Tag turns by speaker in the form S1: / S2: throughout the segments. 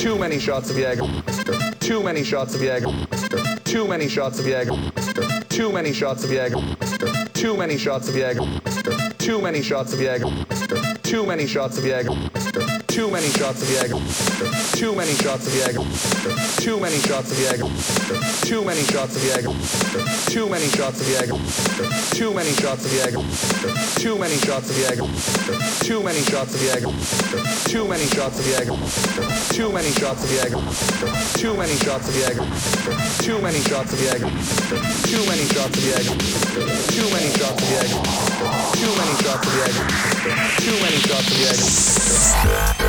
S1: Too many shots of Jägermeister. Too many shots of Jägermeister. Too many shots of Jägermeister. Too many shots of Jägermeister. Too many shots of Jägermeister. Too many shots of Jägermeister. Too many shots of Jägermeister. Too many shots of Jägermeister. Too many shots of Jägermeister. Too many shots of Jägermeister. Too many shots of Jägermeister. Too many shots of Jägermeister. Too many shots of Jägermeister. Too many shots of Jägermeister. Too many shots of Jägermeister. Too many shots of Jägermeister. Too many shots of Jägermeister. Too many shots of Jägermeister. Too many shots of Jägermeister. Too many shots of Jägermeister. Too many shots of Jägermeister. Too many shots of Jägermeister. Too many shots of Jägermeister.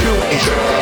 S1: to it.